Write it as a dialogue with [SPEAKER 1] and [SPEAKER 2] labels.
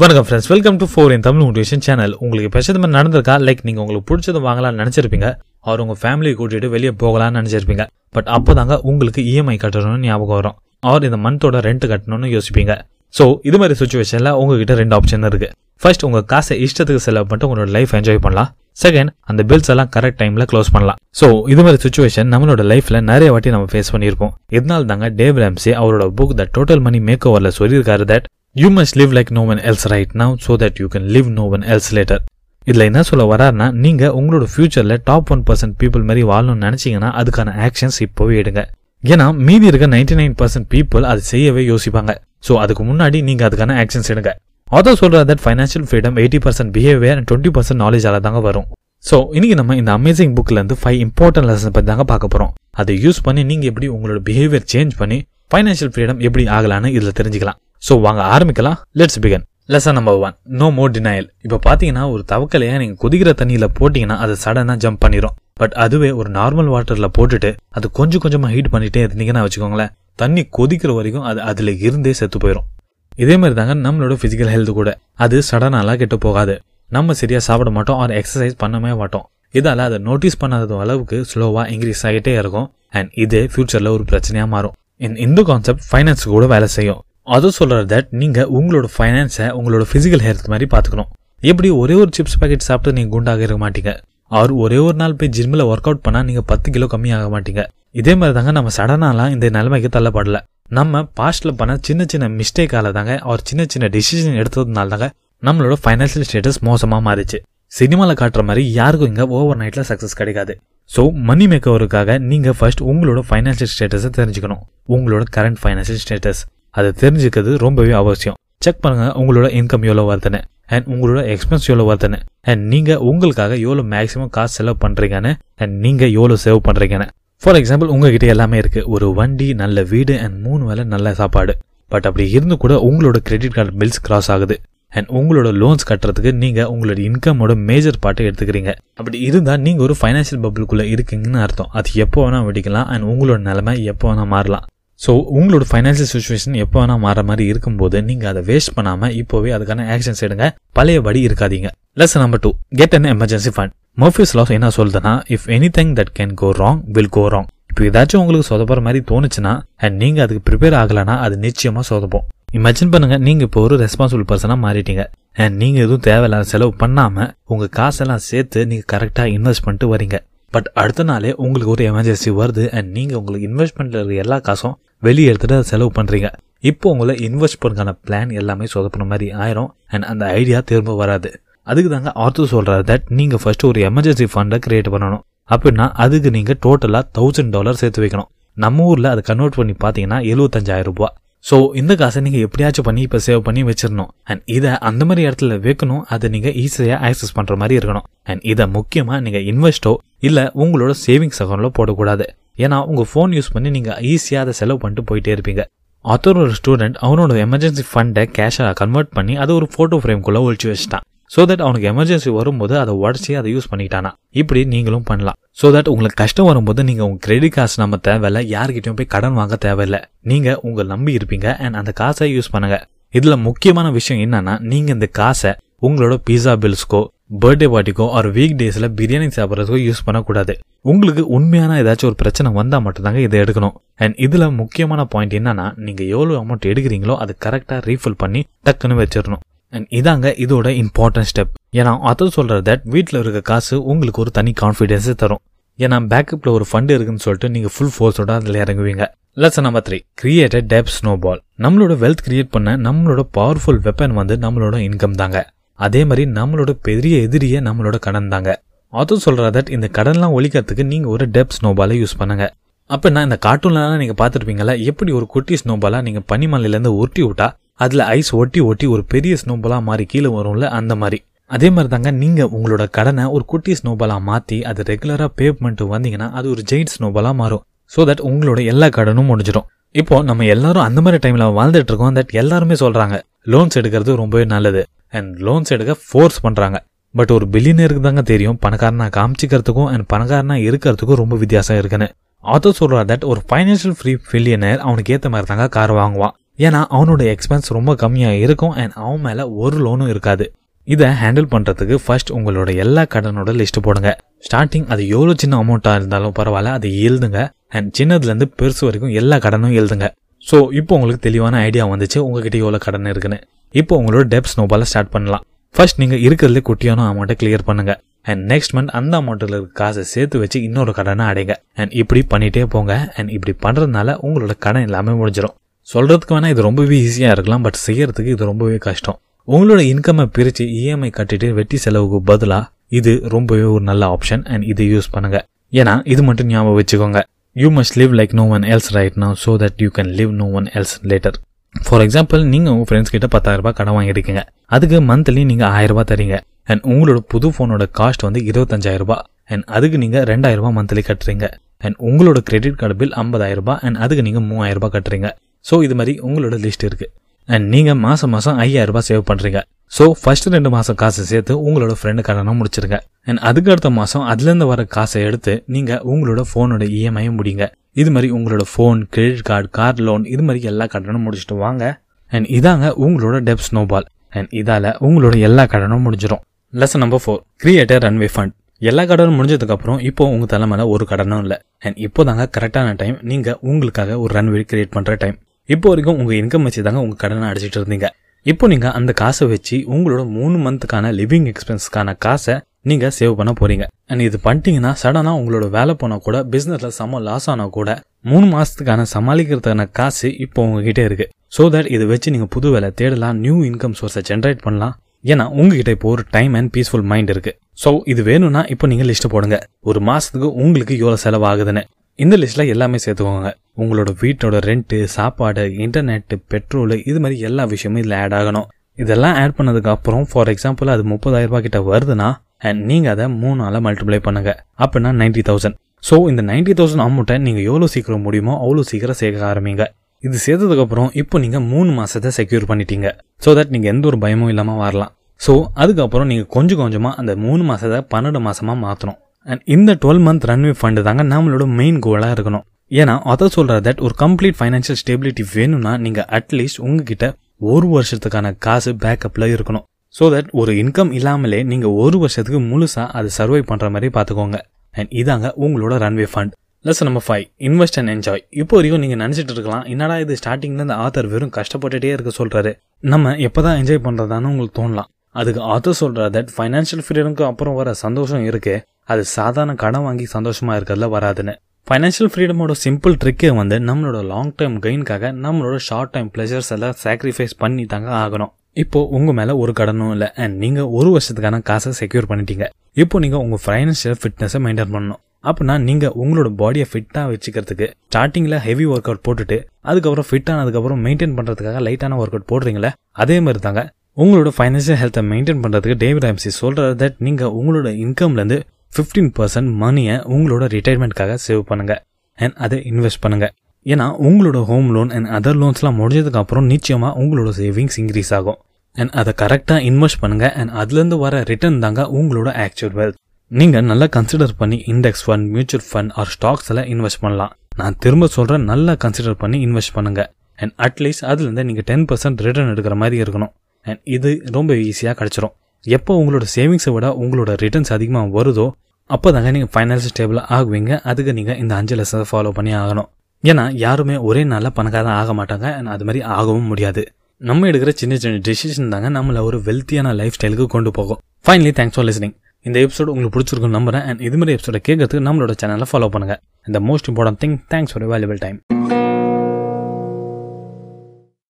[SPEAKER 1] வணக்கம் friends welcome to four in Tamil motivation channel உங்களுக்கு பேசுறது மாதிரி நடந்திருக்கா? லைக் நீங்கள் உங்களுக்கு பிடிச்சது வாங்கலாம்னு நினச்சிருப்பீங்க. அவர் உங்கள் ஃபேமிலியை கூட்டிகிட்டு வெளியே போகலாம்னு நினச்சிருப்பீங்க. பட் அப்போ தாங்க உங்களுக்கு இஎம்ஐ கட்டணும்னு ஞாபகம் வரும். அவர் இந்த மந்தோட ரெண்ட் கட்டணும்னு யோசிப்பீங்க. ஸோ இது மாதிரி சுச்சுவேஷனில் உங்ககிட்ட ரெண்டு ஆப்ஷன் இருக்கு. ஃபர்ஸ்ட் உங்கள் காசை இஷ்டத்துக்கு செலவு பண்ணிட்டு உங்களோட லைஃப் என்ஜாய் பண்ணலாம். செகண்ட் அந்த பில்ஸ் எல்லாம் கரெக்ட் டைம்ல க்ளோஸ் பண்ணலாம். ஸோ இது மாதிரி சுச்சுவேஷன் நம்மளோட லைஃப்ல நிறைய வாட்டி நம்ம ஃபேஸ் பண்ணியிருக்கோம் இதனால தாங்க டேவ் ராம்சி அவரோட book the total money make ஓவரில் சொல்லியிருக்காரு that you must live like no one else right now so that you can live no one else later இதில் என்ன சொல்ல வராருன்னா நீங்கள் உங்களோட ஃபியூச்சரில் டாப் ஒன் பர்சன்ட் பீப்புள் மாதிரி வாழணும்னு நினைச்சீங்கன்னா அதுக்கான ஆக்ஷன்ஸ் இப்போவே எடுங்க. ஏன்னா மீதி இருக்க நைன்டி நைன் பர்சன்ட் பீப்புள் அது செய்யவே யோசிப்பாங்க. ஸோ அதுக்கு முன்னாடி நீங்கள் அதுக்கான ஆக்ஷன்ஸ் எடுங்க. ஆத்தர் சொல்கிற that financial freedom eighty percent behaviour and twenty percent நாலேஜால தாங்க வரும். ஸோ இன்னைக்கு நம்ம இந்த அமேசிங் புக்லேருந்து ஃபைவ் இம்பார்ட்டன்ட் லெசன் பற்றி தாங்க பார்க்க போகிறோம் அதை யூஸ் பண்ணி நீங்கள் எப்படி உங்களோட பிஹேவியர் சேஞ்ச் பண்ணி ஃபைனான்ஷியல் ஃப்ரீடம் எப்படி ஆகலான்னு இதில் தெரிஞ்சுக்கலாம். ஸோ வாங்க ஆரம்பிக்கலாம். Let's begin lesson number one no more denial இப்போ பார்த்தீங்கன்னா ஒரு தவக்கலையை நீங்கள் கொதிக்கிற தண்ணியில் போட்டிங்கன்னா அது சடனாக ஜம்ப் பண்ணிடும் பட் அதுவே ஒரு நார்மல் வாட்டரில் போட்டுட்டு அது கொஞ்சம் கொஞ்சமாக ஹீட் பண்ணிட்டே இருந்தீங்கன்னா வச்சுக்கோங்களேன் தண்ணி கொதிக்கிற வரைக்கும் அது அதில் இருந்தே செத்து போயிடும் இதே மாதிரி தாங்க நம்மளோட ஃபிசிக்கல் ஹெல்த் கூட. அது சடனாலாம் கெட்டு போகாது. நம்ம சரியாக சாப்பிட மாட்டோம் ஆர் எக்ஸசைஸ் பண்ணவே மாட்டோம். இதால் அதை நோட்டீஸ் பண்ணாத அளவுக்கு ஸ்லோவாக இன்க்ரீஸ் ஆகிட்டே இருக்கும். அண்ட் இதே ஃபியூச்சரில் ஒரு பிரச்சனையாக மாறும். இந்த கான்செப்ட் ஃபைனான்ஸ் கூட வேலை செய்யும். அது சொல்கிறது தட் நீங்கள் உங்களோட ஃபைனான்ஸை உங்களோட ஃபிசிக்கல் ஹெல்த் மாதிரி பார்த்துக்கணும். எப்படி ஒரே ஒரு சிப்ஸ் பாக்கெட் சாப்பிட்டு நீங்கள் குண்டாக இருக்க மாட்டீங்க? அவர் ஒரே ஒரு நாள் போய் ஜிம்மில் ஒர்க் அவுட் பண்ணால் நீங்கள் பத்து கிலோ கம்மியாக மாட்டீங்க. இதே மாதிரி தாங்க நம்ம சடனாலாம் இந்த நிலைமைக்கு தள்ளப்படல. நம்ம பாஸ்டில் பண்ண சின்ன சின்ன மிஸ்டேக்கால தாங்க அவர் சின்ன சின்ன டிசிஷன் எடுத்ததுனால தாங்க நம்மளோட ஃபைனான்சியல் ஸ்டேட்டஸ் மோசமாக மாறிச்சு. சினிமாவில் காட்டுற மாதிரி யாருக்கும் இங்கே ஓவர் நைட்டில் சக்ஸஸ் கிடைக்காது. ஸோ மணி மேக்கவருக்காக நீங்கள் ஃபர்ஸ்ட் உங்களோட ஃபைனான்சியல் ஸ்டேட்டஸை தெரிஞ்சுக்கணும். உங்களோட கரண்ட் ஃபைனான்சியல் ஸ்டேட்டஸ் அதை தெரிஞ்சுக்கிறது ரொம்பவே அவசியம். செக் பண்ணுங்க உங்களோட இன்கம் எவ்வளோ வருதுன்னு. அண்ட் உங்களோட எக்ஸ்பென்ஸ் எவ்வளோ வருதுன்னு. அண்ட் நீங்கள் உங்களுக்காக எவ்வளோ மேக்ஸிமம் காசு செலவு பண்ணுறீங்கன்னு அண்ட் நீங்கள் எவ்வளோ சேவ் பண்ணுறீங்கன்னு ஃபார் எக்ஸாம்பிள் உங்ககிட்ட எல்லாமே இருக்குது ஒரு வண்டி நல்ல வீடு அண்ட் மூணு வேலை நல்ல சாப்பாடு. பட் அப்படி இருந்து கூட உங்களோட கிரெடிட் கார்டு பில்ஸ் கிராஸ் ஆகுது. அண்ட் உங்களோட லோன்ஸ் கட்டுறதுக்கு நீங்கள் உங்களோட இன்கமோட மேஜர் பார்ட்டை எடுத்துக்கிறீங்க. அப்படி இருந்தால் நீங்கள் ஒரு ஃபைனான்ஷியல் பப்புளுக்குள்ளே இருக்கீங்கன்னு அர்த்தம். அது எப்போ வேணால் வெடிக்கலாம். அண்ட் உங்களோட நிலைமை எப்போ வேணால் மாறலாம். ஸோ உங்களோட ஃபைனான்சியல் சுச்சுவேஷன் எப்போ வேணால் மாற மாதிரி இருக்கும்போது நீங்கள் அதை வேஸ்ட் பண்ணாமல் இப்போவே அதுக்கான ஆக்ஷன்ஸ் எடுங்க. பழையபடி இருக்காதீங்க. Lesson number two get an emergency fund Murphy's laws என்ன சொல்லுதுன்னா if anything that can go wrong will go wrong இப்போ ஏதாச்சும் உங்களுக்கு சொதப்புற மாதிரி தோணுச்சுன்னா அண்ட் நீங்கள் அதுக்கு ப்ரிப்பேர் ஆகலைன்னா அது நிச்சயமாக சொதப்போம். இமேஜின் பண்ணுங்க நீங்க இப்போ ஒரு ரெஸ்பான்சிபிள் பர்சனாக மாறிட்டீங்க. அண்ட் நீங்க எதுவும் தேவையில்லாத செலவு பண்ணாம உங்க காசெல்லாம் சேர்த்து நீங்க கரெக்டாக இன்வெஸ்ட் பண்ணிட்டு வரீங்க. பட் அடுத்த நாளே உங்களுக்கு ஒரு எமர்ஜென்சி வருது அண்ட் நீங்க உங்களுக்கு இன்வெஸ்ட்மெண்ட்ல இருக்க எல்லா காசும் வெளியே எடுத்துட்டு அதை செலவு பண்றீங்க. இப்போ உங்களை இன்வெஸ்ட் பண்ணுறதுக்கான பிளான் எல்லாமே சொதப்பின மாதிரி ஆயிரும் அண்ட் அந்த ஐடியா திரும்ப வராது. அதுக்கு தாங்க ஆர்த்தர் சொல்றாரு தட் நீங்க ஃபர்ஸ்ட் ஒரு எமர்ஜென்சி ஃபண்டை கிரியேட் பண்ணணும். அப்படின்னா அதுக்கு நீங்க டோட்டலா தௌசண்ட் டாலர் சேர்த்து வைக்கணும். நம்ம ஊர்ல அதை கன்வெர்ட் பண்ணி பாத்தீங்கன்னா எழுபத்தஞ்சாயிரம் ரூபாய். ஸோ இந்த காசை நீங்கள் எப்படியாச்சும் பண்ணி இப்போ சேவ் பண்ணி வச்சிடணும் அண்ட் இதை அந்த மாதிரி இடத்துல வைக்கணும். அதை நீங்கள் ஈஸியாக ஆக்சஸ் பண்ணுற மாதிரி இருக்கணும். அண்ட் இதை முக்கியமாக நீங்கள் இன்வெஸ்டோ இல்லை உங்களோட சேவிங்ஸ் அக்கௌண்ட்டில் போடக்கூடாது. ஏன்னா உங்கள் ஃபோன் யூஸ் பண்ணி நீங்கள் ஈஸியாக அதை செலவு பண்ணிட்டு போயிட்டே இருப்பீங்க. ஆத்தர் ஒரு ஸ்டூடெண்ட் அவனோட எமர்ஜென்சி ஃபண்டை கேஷாக கன்வெர்ட் பண்ணி அதை ஒரு ஃபோட்டோ ஃப்ரேம்குள்ள ஒழிச்சு வச்சிட்டான். ஸோ தட் அவனுக்கு எமர்ஜென்சி வரும்போது அதை உடச்சி அதை யூஸ் பண்ணிட்டானா இப்படி நீங்களும் பண்ணலாம். ஸோ தட் உங்களுக்கு கஷ்டம் வரும்போது நீங்கள் உங்கள் கிரெடிட் காசு நம்ம தேவையில்ல யார்கிட்டயும் போய் கடன் வாங்க தேவையில்லை. நீங்கள் உங்களை நம்பி இருப்பீங்க அண்ட் அந்த காசை யூஸ் பண்ணுங்க. இதில் முக்கியமான விஷயம் என்னன்னா நீங்கள் இந்த காசை உங்களோட பீஸா பில்ஸ்க்கோ பர்த்டே பார்ட்டிக்கோ ஆர் வீக் டேஸில் பிரியாணி சாப்பிட்றதுக்கோ யூஸ் பண்ணக்கூடாது. உங்களுக்கு உண்மையான ஏதாச்சும் ஒரு பிரச்சனை வந்தால் மட்டும்தாங்க இதை எடுக்கணும். அண்ட் இதில் முக்கியமான பாயிண்ட் என்னன்னா நீங்கள் எவ்வளோ அமௌண்ட் எடுக்கிறீங்களோ அது கரெக்டாக ரீஃபில் பண்ணி டக்குன்னு வச்சிடணும். அண்ட் இதாங்க இதோட இம்பார்ட்டன்ட் ஸ்டெப் ஏன்னா அதை சொல்கிற தட் வீட்டில் இருக்க காசு உங்களுக்கு ஒரு தனி கான்ஃபிடென்ஸை தரும். ஏன்னா பேக்கப்பில் ஒரு ஃபண்டு இருக்குன்னு சொல்லிட்டு நீங்கள் ஃபுல் ஃபோர்ஸோட அதில் இறங்குவீங்க. Lesson number three created debt snowball நம்மளோட வெல்த் கிரியேட் பண்ண நம்மளோட பவர்ஃபுல் வெப்பன் வந்து நம்மளோட இன்கம் தாங்க. அதே மாதிரி நம்மளோட பெரிய எதிரியே நம்மளோட கடன் தாங்க. அது சொல்ற தட் இந்த கடன்லாம் ஒழிக்கிறதுக்கு நீங்கள் ஒரு டெப் ஸ்னோபாலை யூஸ் பண்ணுங்க. அப்போ நான் இந்த கார்ட்டூன்லாம் நீங்கள் பார்த்துருப்பீங்களா எப்படி ஒரு குட்டி ஸ்னோபாலாக நீங்கள் பனிமலையிலேருந்து உருட்டி விட்டா அதில் ஐஸ் ஒட்டி ஒட்டி ஒரு பெரிய ஸ்னோபாலா மாறி கீழே வரும்ல அந்த மாதிரி அதே மாதிரி தாங்க நீங்கள் உங்களோட கடனை ஒரு குட்டி ஸ்னோபலாக மாற்றி அது ரெகுலராக பே பண்ணிட்டு வந்தீங்கன்னா அது ஒரு ஜெயிண்ட் ஸ்னோபலாக மாறும். ஸோ தட் உங்களோட எல்லா கடனும் முடிஞ்சிடும். இப்போ நம்ம எல்லாரும் அந்த மாதிரி டைமில் வாழ்ந்துட்டு இருக்கோம் தட் எல்லாருமே சொல்கிறாங்க லோன்ஸ் எடுக்கிறது ரொம்பவே நல்லது. அண்ட் லோன்ஸ் எடுக்க ஃபோர்ஸ் பண்ணுறாங்க பட் ஒரு பில்லியனருக்கு தாங்க தெரியும் பணக்காரனா காமிச்சிக்கிறதுக்கும் அண்ட் பணக்காரனா இருக்கிறதுக்கும் ரொம்ப வித்தியாசம் இருக்குன்னு. ஆத்தர் சொல்கிறார் தட் ஒரு ஃபைனான்ஷியல் ஃப்ரீ பில்லியனர் அவனுக்கு ஏற்ற மாதிரி தாங்க கார் வாங்குவான். ஏன்னா அவனோட எக்ஸ்பென்ஸ் ரொம்ப கம்மியாக இருக்கும் அண்ட் அவன் மேலே ஒரு லோனும் இருக்காது. இதை ஹேண்டில் பண்ணுறதுக்கு ஃபர்ஸ்ட் உங்களோட எல்லா கடனோட லிஸ்ட் போடுங்க. ஸ்டார்டிங் அது எவ்வளோ சின்ன அமௌண்ட்டாக இருந்தாலும் பரவாயில்ல அதை எழுதுங்க அண்ட் சின்னதுலேருந்து பெருசு வரைக்கும் எல்லா கடனும் எழுதுங்க. ஸோ இப்போ உங்களுக்கு தெளிவான ஐடியா வந்துச்சு உங்ககிட்ட எவ்வளோ கடன் இருக்குன்னு. இப்போ உங்களோட டெப்ஸ் ஸ்னோபால ஸ்டார்ட் பண்ணலாம். ஃபர்ஸ்ட் நீங்கள் இருக்கிறதுல குட்டியான அமௌண்ட்டை கிளியர் பண்ணுங்க. அண்ட் நெக்ஸ்ட் மந்த் அந்த அமௌண்ட்டில் இருக்க காசை சேர்த்து வச்சு இன்னொரு கடனை அடைங்க. அண்ட் இப்படி பண்ணிட்டே போங்க. அண்ட் இப்படி பண்ணுறதுனால உங்களோட கடன் எல்லாமே முடிஞ்சிடும் சொல்கிறதுக்கு வேணால் இது ரொம்பவே ஈஸியாக இருக்கலாம் பட் செய்யறதுக்கு இது ரொம்பவே கஷ்டம். உங்களோட இன்கம்மை பிரித்து இஎம்ஐ கட்டிட்டு வெட்டி செலவுக்கு பதிலாக இது ரொம்பவே ஒரு நல்ல ஆப்ஷன் அண்ட் இதை யூஸ் பண்ணுங்க. ஏன்னா இது மட்டும் ஞாபகம் வச்சுக்கோங்க. You must live like no one else right now so that you can live no one else later for example நீங்கள் உங்கள் ஃப்ரெண்ட்ஸ் கிட்ட பத்தாயிரரூபா ரூபாய் கடன் வாங்கியிருக்கீங்க. அதுக்கு மந்த்லி நீங்கள் ஆயிரரூபா தரீங்க. அண்ட் உங்களோட புது ஃபோனோட காஸ்ட் வந்து இருபத்தஞ்சாயிரரூபா அண்ட் அதுக்கு நீங்கள் ரெண்டாயிரரூபா மந்த்லி கட்டுறீங்க. அண்ட் உங்களோட கிரெடிட் கார்டு பில் ஐம்பதாயிரரூபா அண்ட் அதுக்கு நீங்கள் மூவாயிரரூபா கட்டுறீங்க. ஸோ இது மாதிரி உங்களோட லிஸ்ட் இருக்கு. அண்ட் நீங்கள் மாதம் மாதம் ஐயாயிரரூபா சேவ் பண்ணுறீங்க ஸோ ஃபர்ஸ்ட் ரெண்டு மாதம் காசை சேர்த்து உங்களோட ஃப்ரெண்டு கடனை முடிச்சிருங்க. அண்ட் அதுக்கு அடுத்த மாதம் அதுலேருந்து வர காசை எடுத்து நீங்கள் உங்களோட ஃபோனோட இஎம்ஐயை முடிங்க. இது மாதிரி உங்களோட phone credit card car loan இது மாதிரி எல்லா கடனும் முடிச்சுட்டு வாங்க. அண்ட் இதாங்க உங்களோட டெப் ஸ்னோபால் அண்ட் இதால் உங்களோட எல்லா கடனும் முடிஞ்சிடும் lesson number four create runway fund எல்லா கடனும் முடிஞ்சதுக்கப்புறம் இப்போ உங்கள் தலைமையில் ஒரு கடனும் இல்லை. அண்ட் இப்போ தாங்க கரெக்டான டைம் நீங்கள் உங்களுக்காக ஒரு ரன்வே கிரியேட் பண்ணுற டைம் இப்போ வரைக்கும் உங்கள் இன்கம் வச்சு தாங்க உங்கள் கடனை அடிச்சிட்டு இருந்தீங்க. இப்போ நீங்கள் அந்த காசை வச்சு உங்களோட மூணு மந்த்துக்கான லிவிங் எக்ஸ்பென்ஸ்க்கான காசை நீங்கள் சேவ் பண்ண போகிறீங்க அண்ட் இது பண்ணிட்டீங்கன்னா சடனாக உங்களோட வேலை போனால் கூட பிஸ்னஸில் செம்ம லாஸ் ஆனால் கூட மூணு மாதத்துக்கான சமாளிக்கிறதுக்கான காசு இப்போ உங்ககிட்ட இருக்கு. ஸோ தட் இதை வச்சு நீங்கள் புது வேலை தேடலாம் நியூ இன்கம் சோர்ஸை ஜென்ரேட் பண்ணலாம். ஏன்னா உங்ககிட்ட இப்போ ஒரு டைம் அண்ட் பீஸ்ஃபுல் மைண்ட் இருக்கு. ஸோ இது வேணும்னா இப்போ நீங்கள் லிஸ்ட் போடுங்க. ஒரு மாசத்துக்கு உங்களுக்கு எவ்வளோ செலவாகுதுன்னு. இந்த லிஸ்ட்ல எல்லாமே சேர்த்துக்கோங்க. உங்களோட வீட்டோட ரெண்ட்டு சாப்பாடு இன்டர்நெட்டு பெட்ரோலு இது மாதிரி எல்லா விஷயமும் இதில் ஆட் ஆகணும். இதெல்லாம் ஆட் பண்ணதுக்கு அப்புறம் ஃபார் எக்ஸாம்பிள் அது முப்பதாயிரம் ரூபாய் கிட்ட வருதுன்னா அண்ட் நீங்கள் அதை மூணால மல்டிப்ளை பண்ணுங்க. அப்படின்னா நைன்டி தௌசண்ட் ஸோ இந்த நைன்டி தௌசண்ட் அமௌண்ட்டை நீங்கள் எவ்வளோ சீக்கிரம் முடியுமோ அவ்வளோ சீக்கிரம் சேர்க்க ஆரம்பிங்க. இது சேர்த்ததுக்கப்புறம் இப்போ நீங்கள் மூணு மாசத்தை செக்யூர் பண்ணிட்டீங்க. ஸோ தட் நீங்கள் எந்த ஒரு பயமும் இல்லாமல் வரலாம். ஸோ அதுக்கப்புறம் நீங்கள் கொஞ்சம் கொஞ்சமாக அந்த மூணு மாசத்தை பன்னெண்டு மாசமா மாற்றணும் அண்ட் இந்த டுவெல் மந்த் ரன்வே ஃபண்டு தாங்க நம்மளோட மெயின் கோலாக இருக்கணும். ஏன்னா அதை சொல்கிற தட் ஒரு கம்ப்ளீட் ஃபைனான்ஷியல் ஸ்டெபிலிட்டி வேணும்னா நீங்கள் அட்லீஸ்ட் உங்ககிட்ட ஒரு வருஷத்துக்கான காசு பேக்கப்பில் இருக்கணும். ஸோ தட் ஒரு இன்கம் இல்லாமலே நீங்கள் ஒரு வருஷத்துக்கு முழுசாக அதை சர்வை பண்ணுற மாதிரி பார்த்துக்கோங்க. அண்ட் இதாங்க உங்களோட runway fund lesson number five invest and enjoy இப்போ வரைக்கும் நீங்கள் நினச்சிட்டு இருக்கலாம் என்னடா இது ஸ்டார்டிங்கில் இந்த ஆத்தர் வெறும் கஷ்டப்பட்டுட்டே இருக்க சொல்கிறாரு நம்ம எப்போ தான் என்ஜாய் பண்ணுறதான்னு உங்களுக்கு தோணலாம். அதுக்கு ஆத்தர் சொல்கிற தட் ஃபைனான்ஷியல் ஃப்ரீடம்க்கு அப்புறம் வர சந்தோஷம் இருக்கு. அது சாதாரண கடன் வாங்கி சந்தோஷமாக இருக்கிறதுல வராதுன்னு. ஃபைனான்ஷியல் ஃப்ரீடமோட சிம்பிள் ட்ரிக்கே வந்து நம்மளோட லாங் டைம் கெயின்காக நம்மளோட ஷார்ட் டைம் ப்ளஷர்ஸ் எல்லாம் சாக்ரிஃபைஸ் பண்ணி தாங்க ஆகணும். இப்போ உங்கள் மேலே ஒரு கடனும் இல்லை அண்ட் நீங்கள் ஒரு வருஷத்துக்கான காசை செக்யூர் பண்ணிட்டீங்க. இப்போ நீங்கள் உங்கள் ஃபைனான்ஷியல் ஃபிட்னஸை மெயின்டைன் பண்ணணும். அப்படின்னா நீங்கள் உங்களோட பாடியை ஃபிட்டாக வச்சுக்கிறதுக்கு ஸ்டார்டிங்கில் ஹெவி ஒர்க் அவுட் போட்டுட்டு அதுக்கப்புறம் ஃபிட் ஆனதுக்கப்புறம் மெயின்டைன் பண்ணுறதுக்காக லைட்டான ஒர்க் அவுட் போடுறீங்களே அதே மாதிரி தாங்க உங்களோட ஃபைனான்ஷியல் ஹெல்த்தை மெயின்டைன் பண்ணுறதுக்கு டேவிட் ஆம்சி சொல்றது தட் நீங்கள் உங்களோட இன்கம்லேருந்து ஃபிஃப்டீன் பர்சன்ட் மணியை உங்களோட ரிட்டையர்மெண்ட்காக சேவ் பண்ணுங்க. அண்ட் அதை இன்வெஸ்ட் பண்ணுங்க. ஏன்னா உங்களோட ஹோம் லோன் அண்ட் அதர் லோன்ஸ்லாம் முடிஞ்சதுக்கு அப்புறம் உங்களோட சேவிங்ஸ் இன்க்ரீஸ் ஆகும். அண்ட் அதை கரெக்டாக இன்வெஸ்ட் பண்ணுங்க. அண்ட் அதுலேருந்து வர ரிட்டர்ன் தாங்க உங்களோட ஆக்சுவல் வெல்த் நீங்கள் நல்லா கன்சிடர் பண்ணி index fund mutual fund or stocks எல்லாம் இன்வெஸ்ட் பண்ணலாம். நான் திரும்ப சொல்கிறேன் நல்லா கன்சிடர் பண்ணி இன்வெஸ்ட் பண்ணுங்க. அண்ட் அட்லீஸ்ட் அதுலேருந்து நீங்கள் டென் பர்சன்ட் ரிட்டர்ன் எடுக்கிற மாதிரி இருக்கணும். அண்ட் இது ரொம்ப ஈஸியாக கிடச்சிரும். எப்போ உங்களோட சேவிங்ஸை விட உங்களோட ரிட்டர்ன்ஸ் அதிகமாக வருதோ அப்போ தாங்க நீங்கள் ஃபைனான்ஸ் ஸ்டேபிள் ஆகுவீங்க. அதுக்கு நீங்கள் இந்த அஞ்சு லெசனை ஃபாலோ பண்ணி ஆகணும். ஏன்னா யாருமே ஒரே நாளில் பணக்காரன் ஆக மாட்டாங்க. அண்ட் அது மாதிரி ஆகவும் முடியாது. நம்ம எடுக்கிற சின்ன சின்ன டெசிஷன் தாங்க நம்மளை ஒரு வெல்த்தியான லைஃப் ஸ்டைலுக்கு கொண்டு போகும். ஃபைனலி தேங்க்ஸ் ஃபார் லிசனிங் இந்த எபிசோடு உங்களுக்கு பிடிச்சிருக்கும் நம்புறேன். அண்ட் இது மாதிரி எபிசோட கேட்கறதுக்கு நம்மளோட சேனலை ஃபாலோ பண்ணுங்க. இந்த most important thing thanks for valuable time